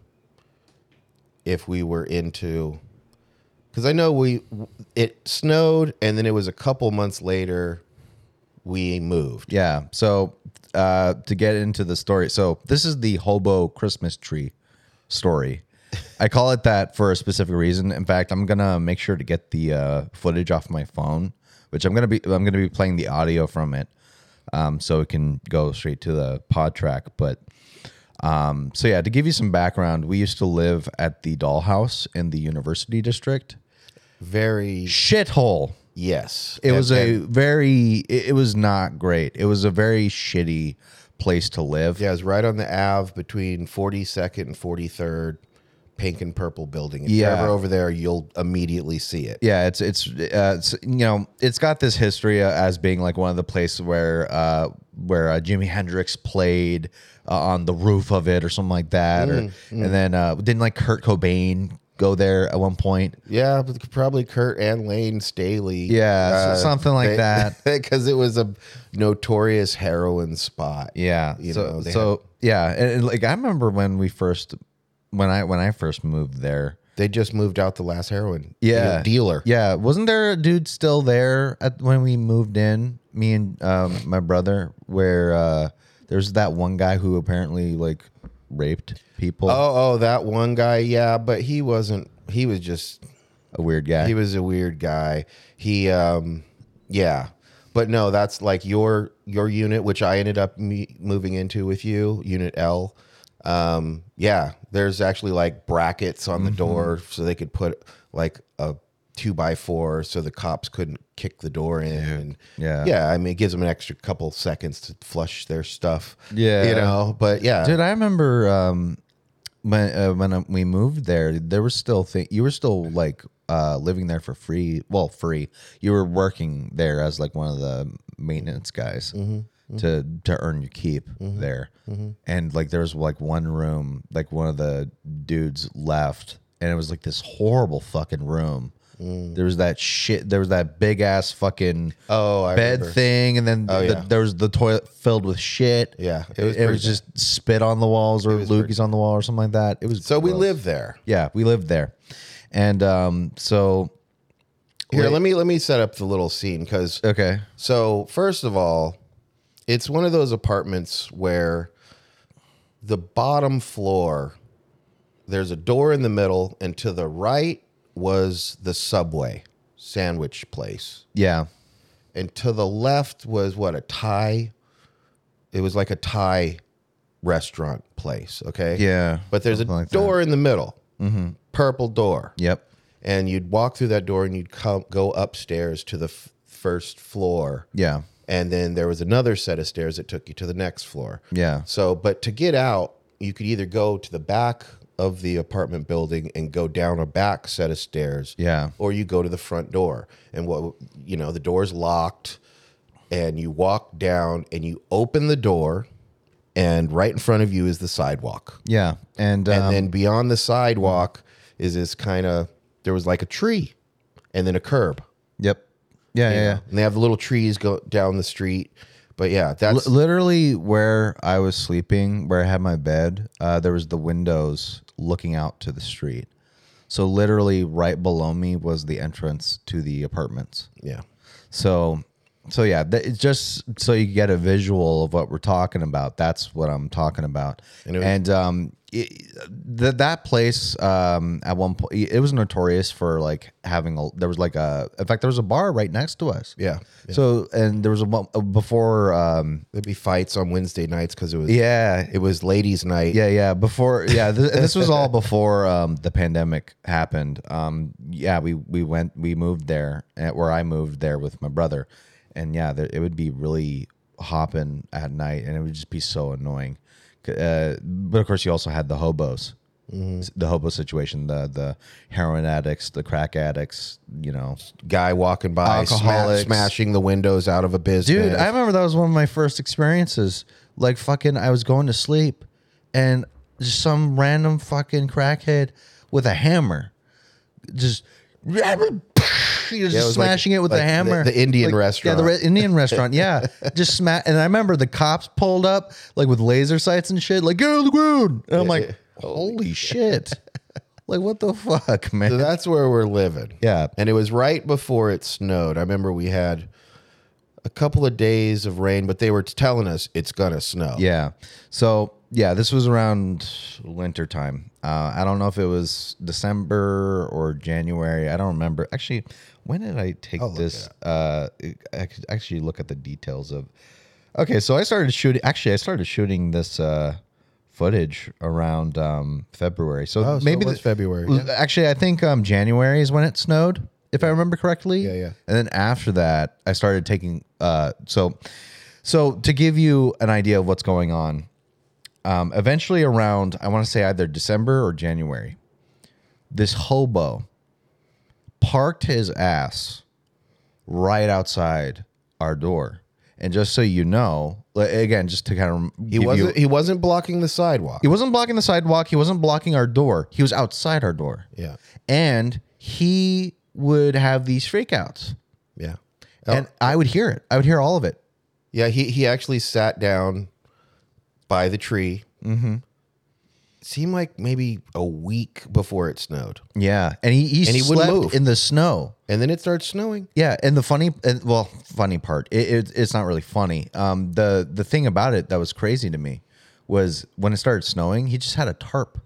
if we were into because I know we it snowed, and then it was a couple months later we moved. Yeah. So uh, to get into the story, so this is the hobo Christmas tree story. I call it that for a specific reason. In fact, I'm gonna make sure to get the uh, footage off my phone, which I'm gonna be I'm gonna be playing the audio from it, um, so it can go straight to the PodTrak. But um, so yeah, to give you some background, we used to live at the Dollhouse in the University District. Very Shithole. yes, It And- was a very. It, it was not great. It was a very shitty place to live. yeah, it was right on the Ave between 42nd and 43rd, pink and purple building. If Yeah. you're ever over there, you'll immediately see it. Yeah, it's it's uh, it's you know it's got this history uh, as being like one of the places where uh where uh, Jimi Hendrix played uh, on the roof of it or something like that, or and then uh didn't like Kurt Cobain go there at one point? Yeah, but probably Kurt and Layne Staley. Yeah, so something like that. Because it was a notorious heroin spot. Yeah. You so know, they so yeah, and, and, like I remember when we first when I when I first moved there. They just moved out the last heroin Yeah, dealer. Yeah, wasn't there a dude still there at when we moved in? Me and um, my brother, where uh, there's that one guy who apparently like raped people. Oh, oh, that one guy. Yeah, but he wasn't. He was just. a weird guy. He was a weird guy. He, um, yeah, but no, that's like your your unit, which I ended up me- moving into with you, Unit L. Um, yeah, there's actually like brackets on the door so they could put like a two by four so the cops couldn't kick the door in. And Yeah. yeah. I mean, it gives them an extra couple seconds to flush their stuff. Yeah. you know. But yeah, Dude, I remember um, when uh, when uh, we moved there, there was still th- you were still like uh, living there for free. Well, free. You were working there as like one of the maintenance guys to mm-hmm. to earn your keep mm-hmm. there. Mm-hmm. And like there was like one room, like one of the dudes left, and it was like this horrible fucking room. Mm. There was that shit. There was that big ass fucking Oh, I bed remember. thing, and then Oh, the, yeah. there was the toilet filled with shit. Yeah, it it was, was pretty just spit on the walls or was loogies on the wall or something like that. It was so we gross. lived there. Yeah, we lived there, and um, so Here, let me let me set up the little scene because okay, So, first of all, it's one of those apartments where the bottom floor, there's a door in the middle, and to the right was the subway sandwich place. yeah, And to the left was what a Thai, it was like a Thai restaurant place. Okay. yeah. But there's a like that. door in the middle, mm-hmm. purple door Yep. and you'd walk through that door and you'd come go upstairs to the f- first floor Yeah. And then there was another set of stairs that took you to the next floor Yeah. so but to get out you could either go to the back of the apartment building and go down a back set of stairs Yeah. or you go to the front door and what you know the door's locked and you walk down and you open the door and right in front of you is the sidewalk Yeah. And, and um, then beyond the sidewalk is this kind of there was like a tree and then a curb yep. Yeah. Yeah. know? yeah. and they have the little trees go down the street but yeah that's L- literally where I was sleeping, where I had my bed, uh, there was the windows looking out to the street. So literally right below me was the entrance to the apartments. yeah So, so yeah, th- it's just so you get a visual of what we're talking about. That's what I'm talking about. And And, it was- um, it, th- that place um at one point it was notorious for like having a there was like a in fact there was a bar right next to us. Yeah, yeah. So and there was a before um there'd be fights on wednesday nights because it was yeah it was ladies night yeah, yeah. Before, yeah, this, this was all before um, the pandemic happened. Um, yeah, we we went, we moved there, where I moved there with my brother, and yeah, there, it would be really hopping at night, and it would just be so annoying. Uh, but of course, you also had the hobos, the hobo situation, the the heroin addicts, the crack addicts. You know, Guy walking by, sma- smashing the windows out of a business. dude, I remember that was one of my first experiences. Like fucking, I was going to sleep, and just some random fucking crackhead with a hammer, just. He was Yeah, just like- smashing it with like a the- hammer. the Indian Like- restaurant. Yeah, the re- Indian restaurant. Yeah, just smash. And I remember the cops pulled up like with laser sights and shit. Like get on the ground. And I'm like, holy shit! Like what the fuck, man? So that's where we're living. Yeah. And it was right before it snowed. I remember we had a couple of days of rain, but they were telling us it's going to snow. Yeah. So yeah, this was around winter time. Uh, I don't know if it was December or January. I don't remember. Actually, when did I take look this? Uh, I could actually look at the details of. Okay, so I started shooting. Actually, I started shooting this uh, footage around um, February. So Oh, so maybe it was the- February, yeah. Actually, I think um, January is when it snowed, if I remember correctly. Yeah, yeah. And then after that, I started taking. Uh, so, so to give you an idea of what's going on, um, eventually around I want to say either December or January, this hobo parked his ass right outside our door. And just so you know, again, just to kind of He wasn't he wasn't blocking the sidewalk. he wasn't blocking the sidewalk. He wasn't blocking our door. He was outside our door. Yeah. And he would have these freakouts. Yeah. And I would hear it. I would hear all of it. Yeah, he he actually sat down by the tree. Mm-hmm. Seemed like maybe a week before it snowed, Yeah. And he, he, And he wouldn't slept move. in the snow. and then it starts snowing. Yeah, and the funny, and, well, funny part, it, it, it's not really funny. Um, the the thing about it that was crazy to me was when it started snowing, he just had a tarp,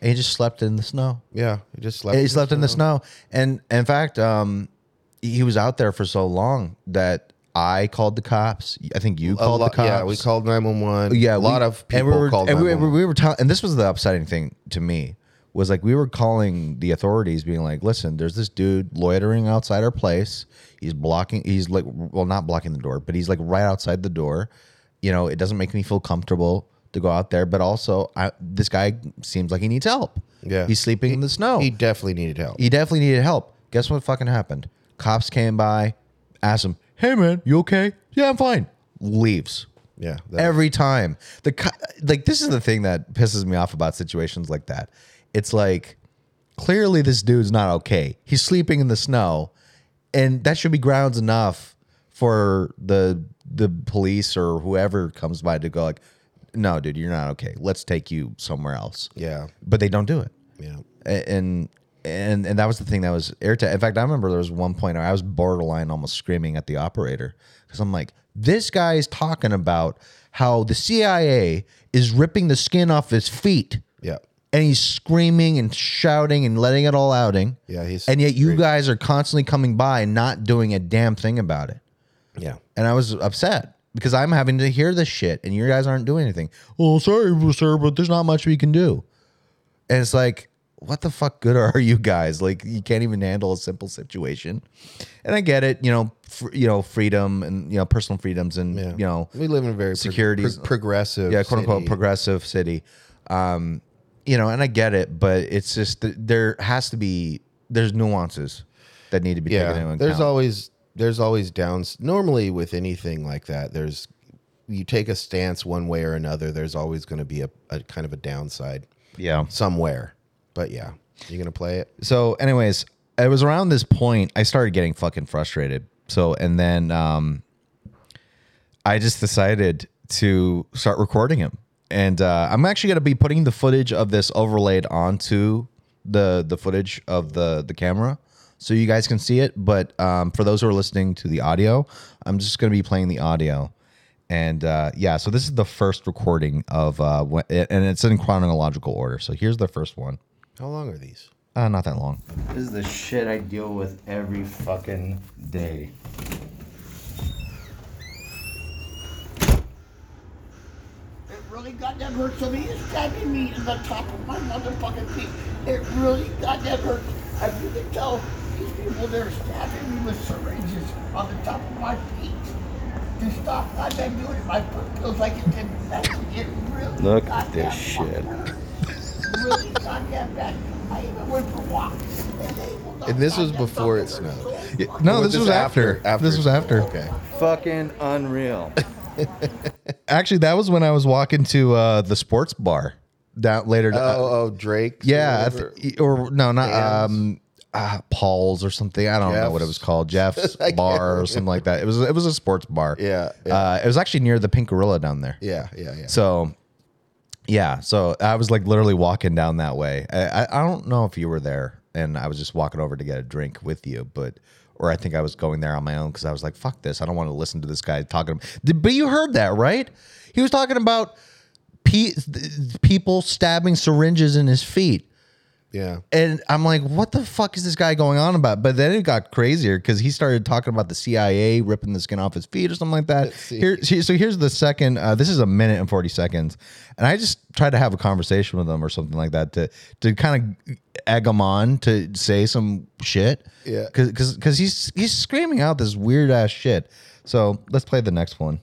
and he just slept in the snow. Yeah, he just slept. he slept in the snow, and in fact, um, he was out there for so long that I called the cops. I think you called lot- the cops. Yeah, we called nine one one. Yeah, a lot we- of and people we were, called and we, 911. we were telling, and this was the upsetting thing to me was like we were calling the authorities, being like, "Listen, there's this dude loitering outside our place. He's blocking. He's like, well, not blocking the door, but he's like right outside the door. You know, it doesn't make me feel comfortable to go out there. But also, I, this guy seems like he needs help. Yeah. he's sleeping in the snow. He definitely needed help. He definitely needed help. Guess what fucking happened? Cops came by, asked him, "Hey man, you okay? Yeah, I'm fine." Leaves yeah, that- every time. The co- like this is the thing that pisses me off about situations like that. It's like clearly this dude's not okay. He's sleeping in the snow, and that should be grounds enough for the the police or whoever comes by to go like, "No, dude, you're not okay. Let's take you somewhere else." yeah, But they don't do it yeah. A- and and and that was the thing that was irritating. In fact, I remember there was one point where I was borderline almost screaming at the operator because I'm like, this guy is talking about how the CIA is ripping the skin off his feet, Yeah. and he's screaming and shouting and letting it all outing. Yeah, he's and yet you great. guys are constantly coming by and not doing a damn thing about it. Yeah. And I was upset because I'm having to hear this shit and you guys aren't doing anything. Oh, sorry, sir, but there's not much we can do. And it's like, what the fuck good are you guys? Like, you can't even handle a simple situation. And I get it, you know, fr- you know, freedom and you know, personal freedoms and Yeah. you know, we live in a very pro- pro- progressive, yeah, quote unquote city. progressive city. Um, you know, and I get it, but it's just there has to be there's nuances that need to be taken into Yeah, account. there's always there's always downs. Normally, with anything like that, there's you take a stance one way or another. There's always going to be a, a kind of a downside yeah. somewhere. But yeah, you're gonna play it? so anyways it was around this point i started getting fucking frustrated. So and then um i just decided to start recording him. And uh i'm actually to be putting the footage of this overlaid onto the the footage of the the camera so you guys can see it. But um for those who are listening to the audio i'm just going to be playing the audio. And uh yeah so this is the first recording of uh wh- and it's in chronological order. So here's the first one How long are these? uh, not that long. This is the shit I deal with every fucking day. It really goddamn hurts to me. It's stabbing me in the top of my motherfucking feet. It really goddamn hurts. As you can tell, these people they're stabbing me with syringes on the top of my feet. To stop, I've been doing it. My foot feels like it's infected. It really Look at this shit. hurt. Really goddamn bad. I even went for walks. And, they will not And this was goddamn before it stop me. snowed. Yeah, no, Was this was after. This was after. Okay. Fucking unreal. Actually, that was when I was walking to uh, the sports bar down later. uh, Oh, oh, Drake. yeah, I th- or no, not Dan's? um, uh, Paul's or something. I don't know what it was Jeff's. called, Jeff's I can't bar or something like that. It was it was a sports bar. Yeah, yeah. Uh, it was actually near the Pink Gorilla down there. yeah, yeah, yeah. So, yeah, so I was like literally walking down that way. I, I, don't know if you were there, and I was just walking over to get a drink with you, but or I think I was going there on my own because I was like, "Fuck this! I don't want to listen to this guy talking." But you heard that, right? He was talking about pe- people stabbing syringes in his feet. Yeah. And I'm like, what the fuck is this guy going on about? But then it got crazier because he started talking about the CIA ripping the skin off his feet or something like that. Here, so here's the second. Uh, this is a minute and 40 seconds, and I just tried to have a conversation with him or something like that to to kind of egg him on to say some shit. Yeah. because because he's he's screaming out this weird ass shit. So let's play the next one.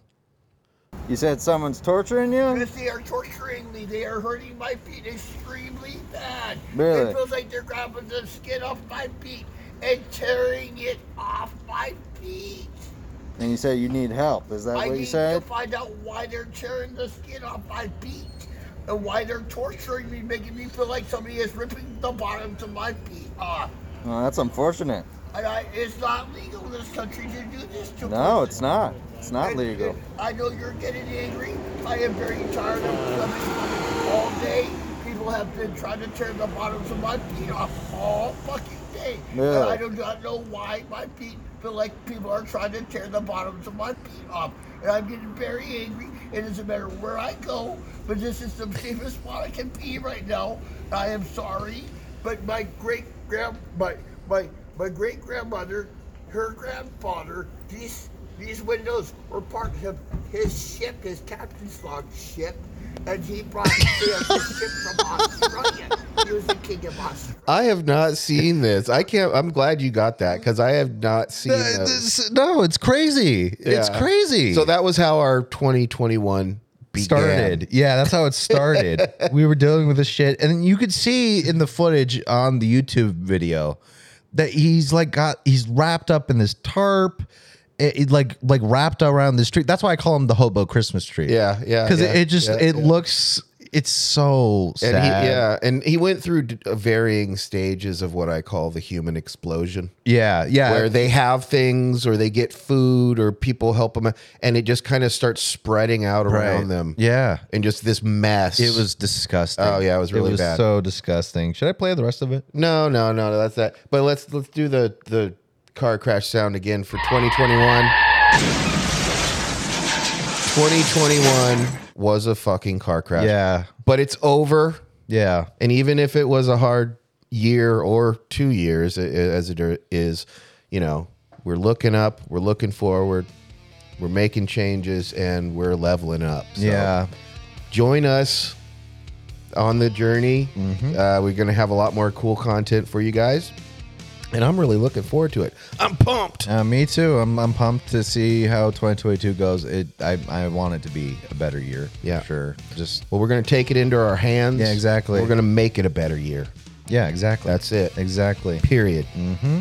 You said someone's torturing you? They are torturing me. They are hurting my feet extremely bad. Really? It feels like they're grabbing the skin off my feet and tearing it off my feet. And you said you need help. Is that I what you said? I need to find out why they're tearing the skin off my feet and why they're torturing me, making me feel like somebody is ripping the bottoms of my feet off. Well, that's unfortunate. And I, it's not legal in this country to do this to No, person. it's not. It's not And- legal. and I know you're getting angry. I am very tired of coming all day. People have been trying to tear the bottoms of my feet off all fucking day. And I do not know why my feet feel like people are trying to tear the bottoms of my feet off. And I'm getting very angry. It doesn't matter where I go, but this is the safest spot I can be right now. I am sorry, but my great grand my my my great grandmother, her grandfather, these these windows were part of his ship, his captain's log ship, and he brought the the ship from Australia. He was the king of Australia. I have not seen this. I can't. I'm glad you got that because I have not seen Uh, this. this- no, it's crazy. It's crazy. So that was how our 2021 began. started. Yeah, that's how it started. we were dealing with this shit, and you could see in the footage on the YouTube video that he's like got he's wrapped up in this tarp. It, it, like like wrapped around this tree. That's why I call him the hobo Christmas tree. Yeah, yeah, Because yeah, it, it just yeah, it yeah. looks it's so And sad. he, yeah, and he went through d- uh, varying stages of what I call the human explosion. yeah, yeah. where they have things or they get food or people help them and it just kind of starts spreading out around Right. them Yeah. and just this mess It was disgusting. Oh, yeah, it was really bad. it was bad. So disgusting. Should I play the rest of it? no no no no, that's that but let's let's do the the car crash sound again for 2021 2021 was a fucking car crash Yeah. but it's over Yeah. and even if it was a hard year or two years as it is you know we're looking up we're looking forward we're making changes and we're leveling up So yeah. join us on the journey Mm-hmm. uh, we're gonna have a lot more cool content for you guys and i'm really looking forward to it i'm pumped Uh, me too. I'm, I'm pumped to see how 2022 goes. It I, I want it to be a better year. Yeah. for sure. Just well we're gonna take it into our hands Yeah, exactly. we're gonna make it a better year yeah, exactly. that's it exactly. period hmm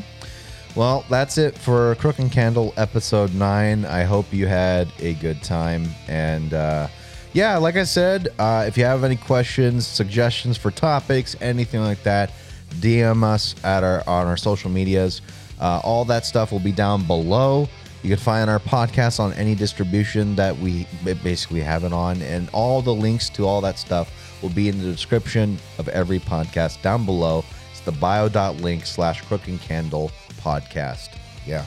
Well, that's it for Crook and Candle episode nine. I hope you had a good time. And uh, yeah, like I said, uh, if you have any questions, suggestions for topics, anything like that, DM us at our on our social medias. Uh, all that stuff will be down below. You can find our podcast on any distribution that we basically have it on, and all the links to all that stuff will be in the description of every podcast down below. It's the bio.link slash crook and candle podcast. Yeah.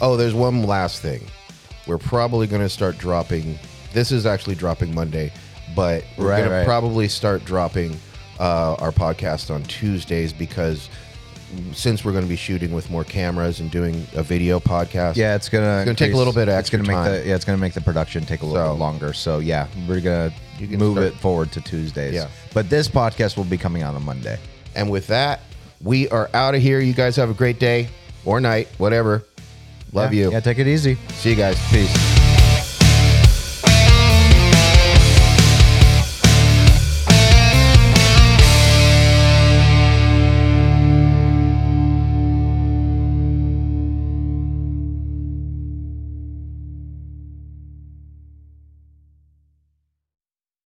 Oh, there's one last thing. We're probably going to start dropping. This is actually dropping Monday, but we're Right, going right. to probably start dropping uh, our podcast on Tuesdays because since we're going to be shooting with more cameras and doing a video podcast. Yeah, it's gonna It's gonna take a little bit of It's gonna make time. the yeah, it's gonna make the production take a little So- bit longer. So yeah, we're gonna You can move start- it forward to Tuesdays. Yeah. but this podcast will be coming out on Monday. And with that, we are out of here. You guys have a great day. or night, whatever. Love Yeah. you. Yeah, take it easy. See you guys. Peace.